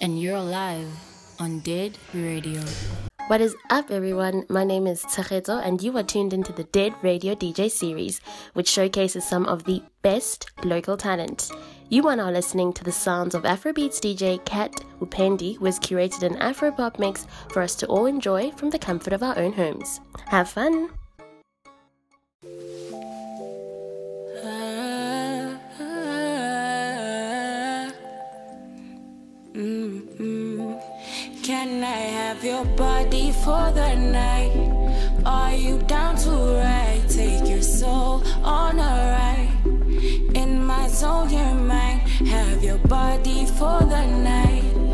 and you're live on Dead Radio. What is up, everyone? My name is Tsageto, and you are tuned into the Dead Radio DJ series, which showcases some of the best local talent. You are now listening to the sounds of Afrobeats DJ Kat Upendi, who has curated an Afropop mix for us to all enjoy from the comfort of our own homes. Have fun! Have your body for the night? Are you down to ride? Take your soul on a ride. In my zone, your mind. Have your body for the night.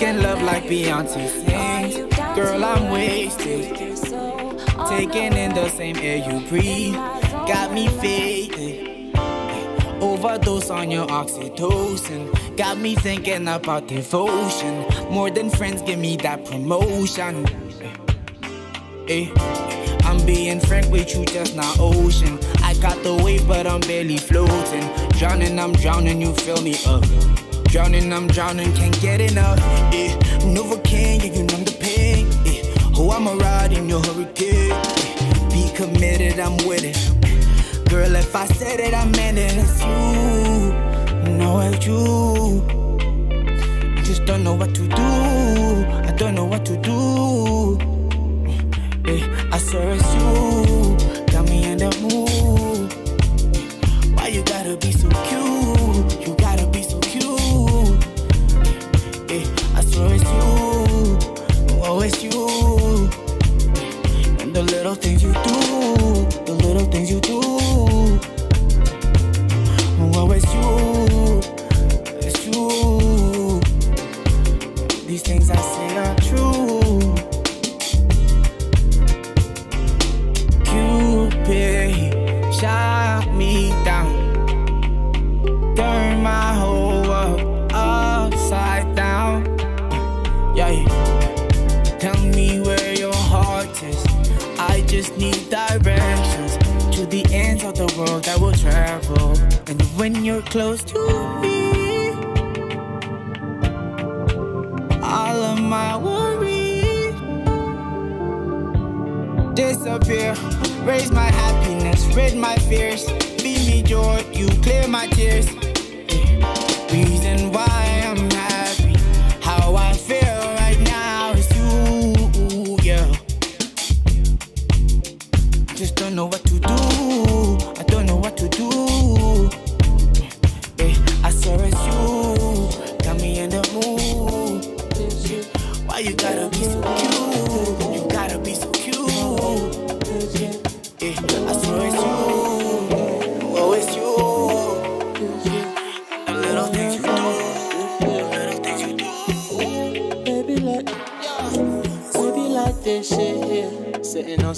The love like. Beyonce sings. Girl, I'm wasted. Taking in the same air you breathe. Got me faded. Overdose on your oxytocin. Got me thinking about devotion. More than friends, give me that promotion. Eh, I'm being frank with you, just not ocean. I got the weight, but I'm barely floating. Drowning, I'm drowning, you fill me up. Drowning, I'm drowning, can't get enough. Eh, Novocaine, yeah, you numb the pain. Eh, oh, I'm a ride in your hurricane. Eh, be committed, I'm with it. Girl, if I said it, I meant it. It's you. No, it's you. I just don't know what to do. I don't know what to do. Eh, I swear it's you. Got me in the mood. Why you gotta be so cute? It's you. And the little things you do, the little things you do. It's you, it's you. These things I you're close to me, all of my worries disappear. Raise my happiness, rid my fears. Be me joy, you clear my tears. Reason why I'm happy, how I feel right now is you, yeah. Just don't know what to do. I don't know what to do.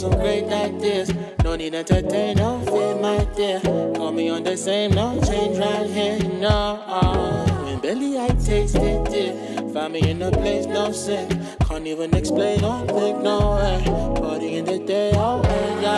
Some great ideas. No need to entertain, no fear, my dear. Call me on the same, no change right here, no. When Billy, I tasted it. Find me in a place, no sin. Can't even explain, don't think, no way. Party in the day, oh, yeah.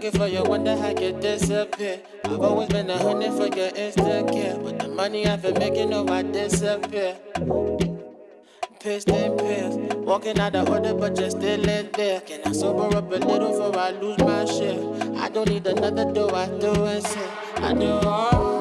Looking for you, wonder how you disappear. I've always been a hundred for your Instagram. But the money I've been making, no, I disappear. Pissed and pissed. Walking out the order, but you're still in there. Can I sober up a little before I lose my shit? I don't need another, door, I do it. I do all.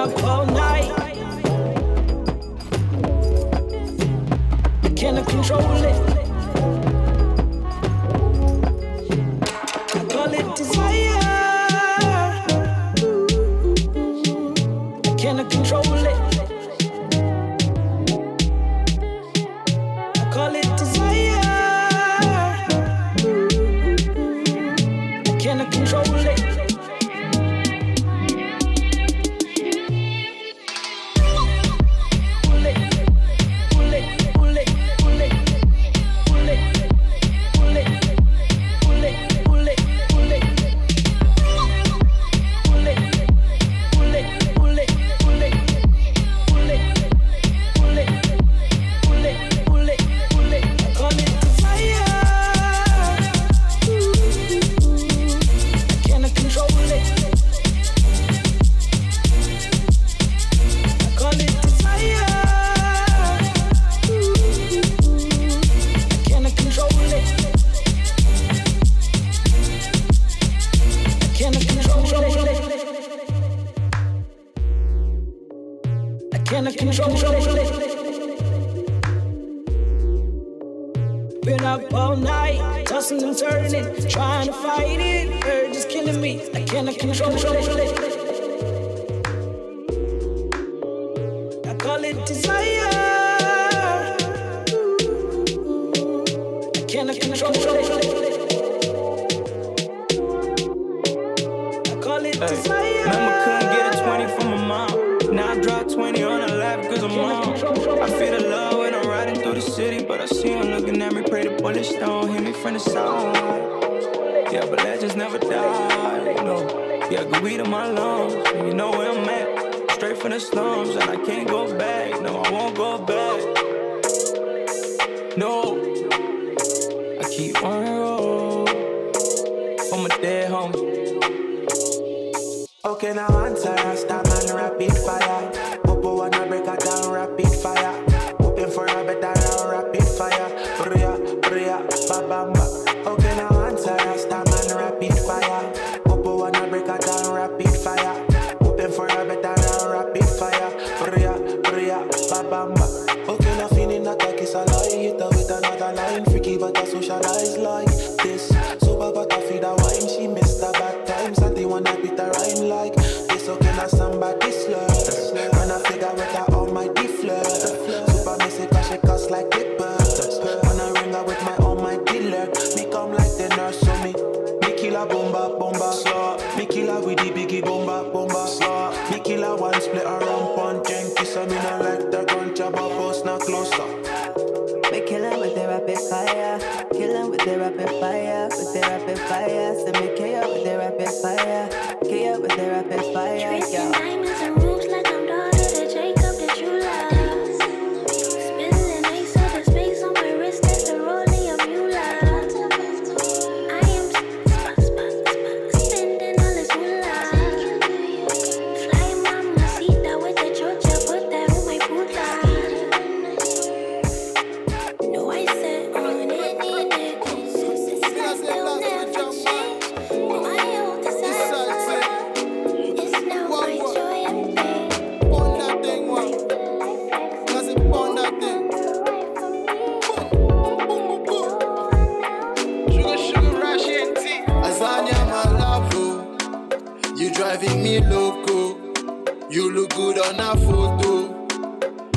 up all night. I control it. desire. I cannot control it. the storms, and I can't go back. No, I won't go back. about post, now closer. They kill with their rapid fire. killin' with their rapid fire. With their rapid fire. Send me KO with their rapid fire. KO with their rapid fire. Driving me loco. You look good on a photo.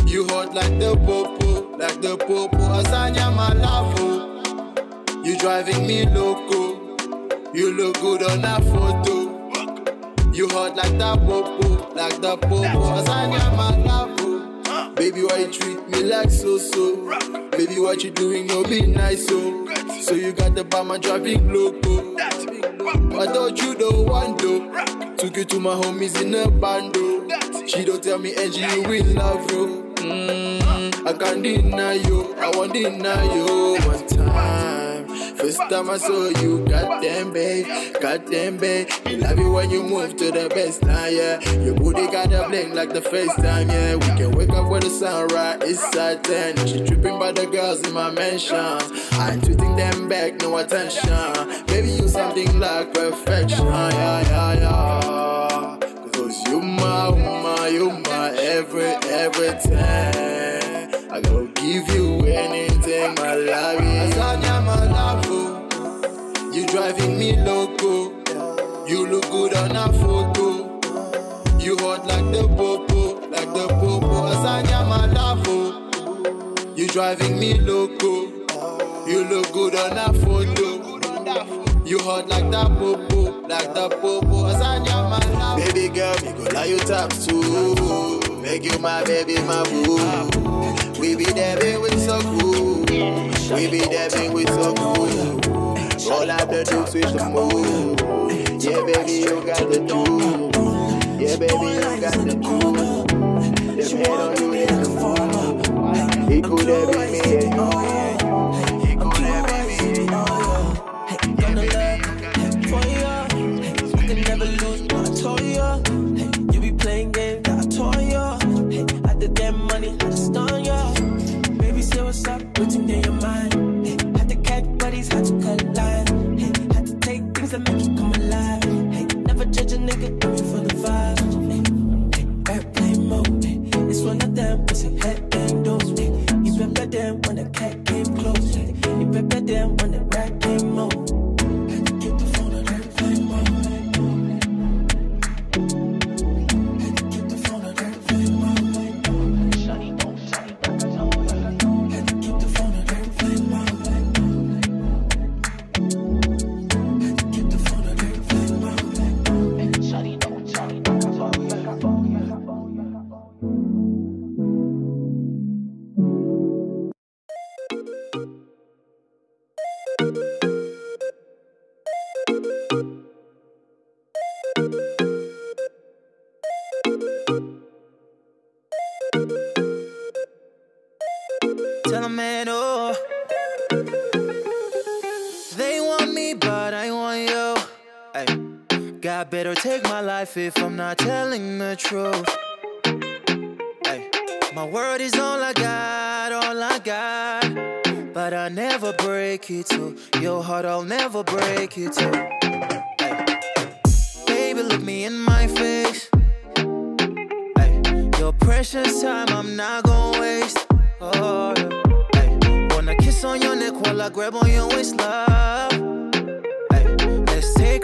You hot like the popo, like the popo. Asanya malavo. You driving me loco. You look good on a photo. You hot like the popo, like the popo. Asanya malavo. Baby, why you treat me like so so? Baby, what you doing? You be nice so. So you got the bama driving loco. I thought you don't want to. Took you to my homies in a bando. She don't tell me Angie you will love you. Mm, I can't deny you. I won't deny you time. First time I saw you, goddamn babe, goddamn babe. You love it when you move to the best line, yeah. Your booty got a blink like the FaceTime, yeah. We can wake up with the sunrise, it's 10. She tripping by the girls in my mansion. I'm tweeting them back, no attention. Baby, you something like perfection, yeah, yeah, yeah. Cause you my woman, you my every, everything. I go give you anything, my love. Asanya, driving me loco. You look good on a photo. You hot like the popo, like the popo. Asanya, oh. You driving me loco. You look good on a photo. You hot like the popo, like the popo. Asanya, love. Baby girl, me go lie you taps too. Make you my baby, my boo. We be baby, we so cool. We be baby, we so cool. Roll out the dukes with the move. Yeah, baby, you got the do. Yeah, baby, you got the do. Them head on you, yeah, the form. He could have been me. Better take my life if I'm not telling the truth. Ay. My word is all I got, all I got. But I never break it to your heart, I'll never break it to. Ay. Baby, look me in my face. Ay. Your precious time, I'm not gonna waste. Oh. Ay. Wanna kiss on your neck while I grab on your waist, love.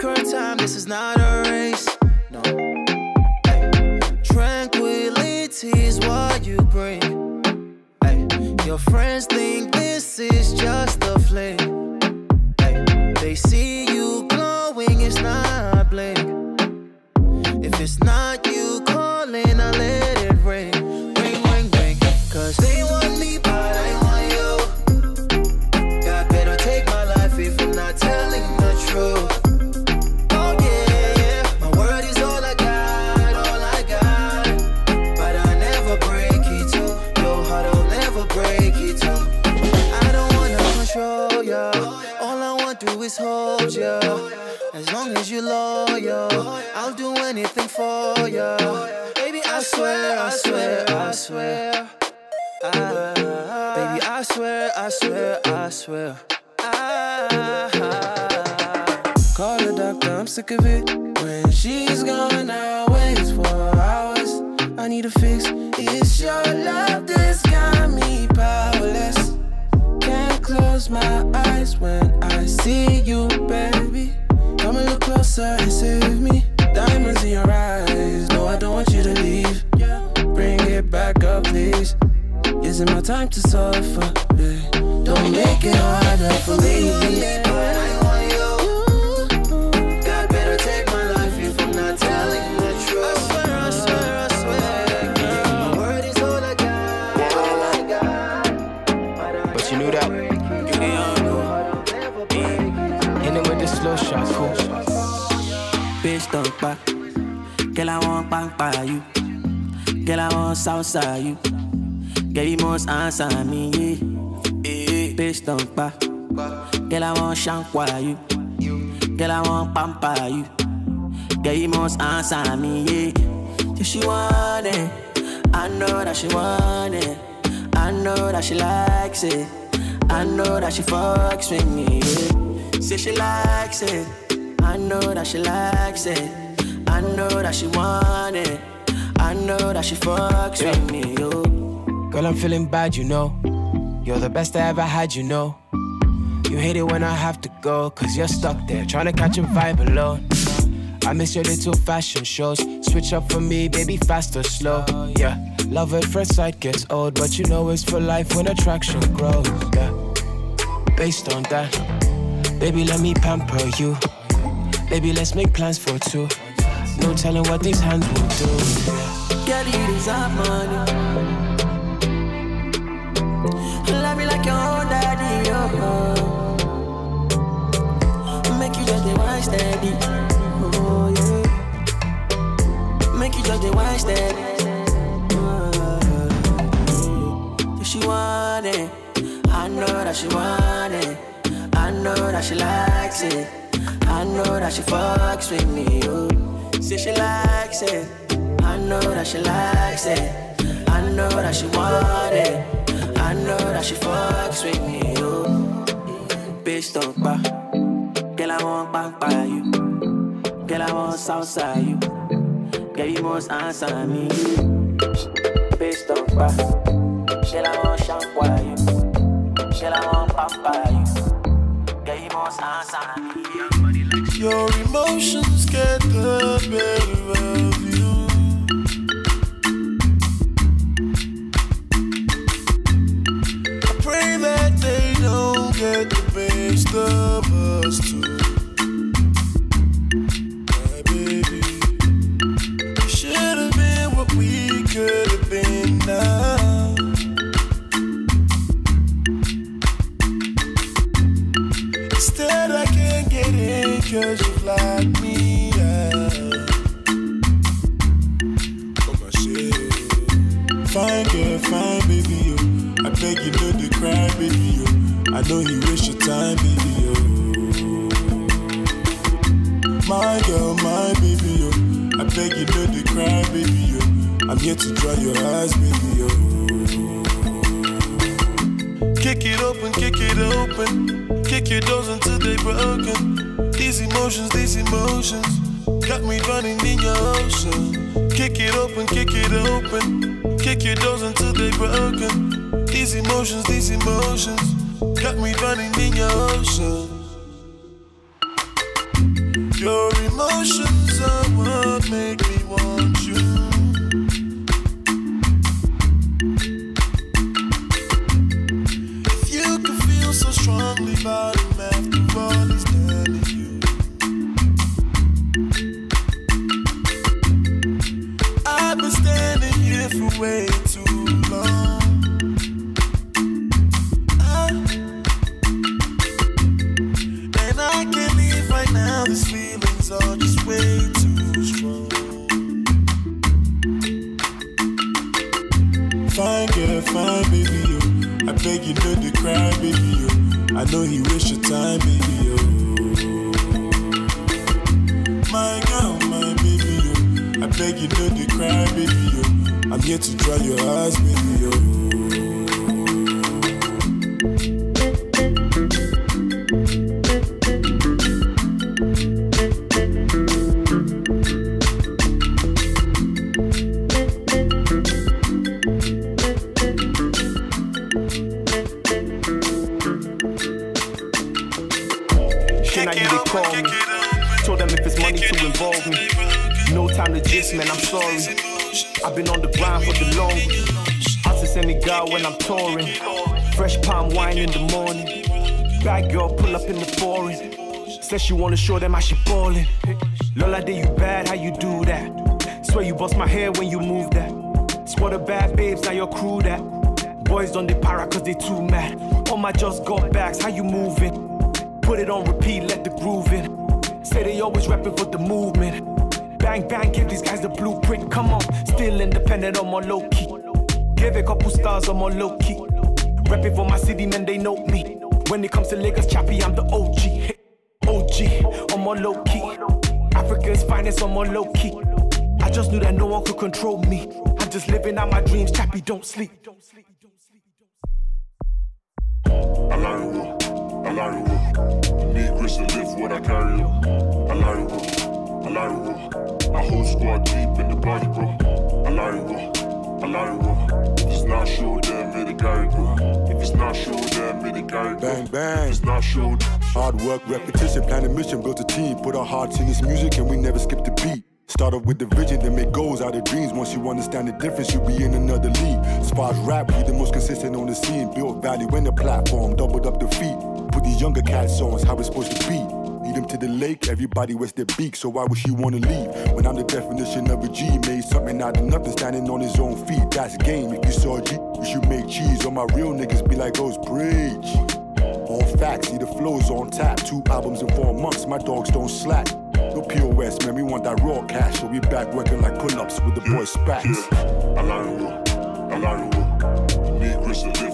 Our time, this is not a race. No. Ay. Tranquility is what you bring. Ay. Your friends think this is just a long as you're loyal, I'll do anything for ya. Baby, I swear, I swear, I swear. Ah, baby, I swear, I swear, I swear. Ah, Call the doctor, I'm sick of it. When she's gone, I wait for hours. I need a fix. It's your love that's got me powerless. Can't close my eyes when I see you, baby. Come a little closer and save me. Diamonds in your eyes, no, I don't want you to leave. Bring it back up, please. Isn't my time to suffer? Don't make it harder for me. Girl, I you. Girl, you must answer me, yeah. Eh, Bitch, don't back. Girl, I want shankwa you. Girl, I want pamper you. Girl, you must answer me, yeah. If she want it, I know that she want it. I know that she likes it. I know that she fucks with me, yeah. Say she likes it. I know that she likes it. I know that she want it. Know that she fucks with me, yo. Girl, I'm feeling bad, you know. You're the best I ever had, you know. You hate it when I have to go, cause you're stuck there, trying to catch a vibe alone. I miss your little fashion shows. Switch up for me, baby, fast or slow. Yeah, love at first sight gets old, but you know it's for life when attraction grows. Yeah, based on that, baby, let me pamper you. Baby, let's make plans for two. No telling what these hands will do. Girl, you deserve money. Love me like your own daddy, yo. Make you just the wine steady. Oh, yeah. Make you just the wine steady. Oh, she want it, I know that she want it. I know that she likes it. I know that she fucks with me, oh. Say she likes it. I know that she likes it. I know that she want it. I know that she fucks with me, oh. Bitch, don't buy. Girl, I want bang by you. Girl, I want Southside you. Girl, you must answer me. Bitch, don't buy. Girl, I want shampoo you. Girl, I want pamper you. Girl, you must answer me. Your emotions get the better of you. Your eyes, baby, yo. Kick it open, kick it open. Kick your doors until they broken. These emotions, these emotions got me running in your ocean. Kick it open, kick it open. Kick your doors until they broken. These emotions, these emotions got me running in your ocean. Your emotions are what make call me. show them if it's money to involve me. No time to gist, man, I'm sorry. I've been on the grind for the longest. Out to Senegal when I'm touring. Fresh palm wine in the morning. Bad girl pull up in the foreign. Says she wanna show them how she ballin'. Lola, did you bad? How you do that? Swear you bust my hair when you move that. Squad of bad babes, now your crew that. Boys on the para cause they too mad. All my just got bags, how you moving? Put it on repeat, let the groove in. Say they always rapping for the movement. Bang, bang, give these guys the blueprint. Come on, still independent on my low key. Give a couple stars on my low key. Rapping for my city, man, they know me. When it comes to Lagos, Chappie, I'm the OG. OG, on my low key. Africa's finest on my low key. I just knew that no one could control me. I'm just living out my dreams, Chappie, don't sleep. Alariwo, Alariwo. Me, Chris, to live what I carry. Alariwo, Alariwo. My whole squad deep in the body, bro. Alariwo, Alariwo. If it's not show, then me the carry go. If it's not show, then me the carry go. Bang, bang. If it's not show, Hard work, repetition, plan a mission, built a team. Put our hearts in this music and we never skip the beat. Start off with the vision, then make goals out of dreams. Once you understand the difference, you'll be in another league. As rap, we the most consistent on the scene. Built value in the platform, doubled up the feet. These younger cats on, how it's supposed to be. Lead them to the lake, everybody wets their beak, so why would she wanna leave? When I'm the definition of a G, made something out of nothing, standing on his own feet. That's game. If you saw G, you should make cheese. All my real niggas be like, those bridge. All facts, see the flows on tap. Two albums in four months, my dogs don't slack. No POS, man, we want that raw cash, so we back working like pull-ups with the boy Spats. Alariwo. Me, Chris, to what I carry.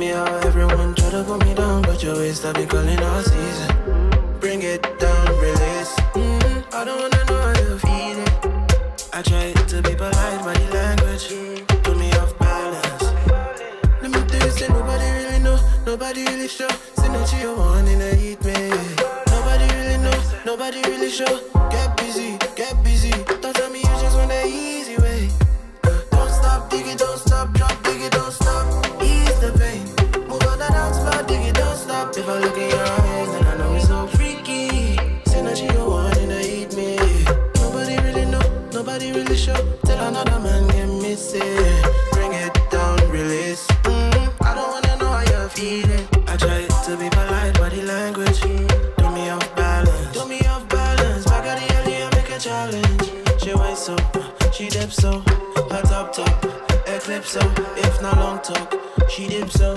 Me how everyone try to put me down, but your waist have been calling all season. Bring it down, release. Mm, I don't wanna know how you're feeling. I try to be polite, body language. Put me off balance. Let me you, say nobody really know, nobody really sure. Say that you want in the heat, me. Nobody really know, nobody really sure. I try to be polite, language. Me off balance. I make a challenge. She she dips so. Her top top, eclipse so. If not long talk, she dips so.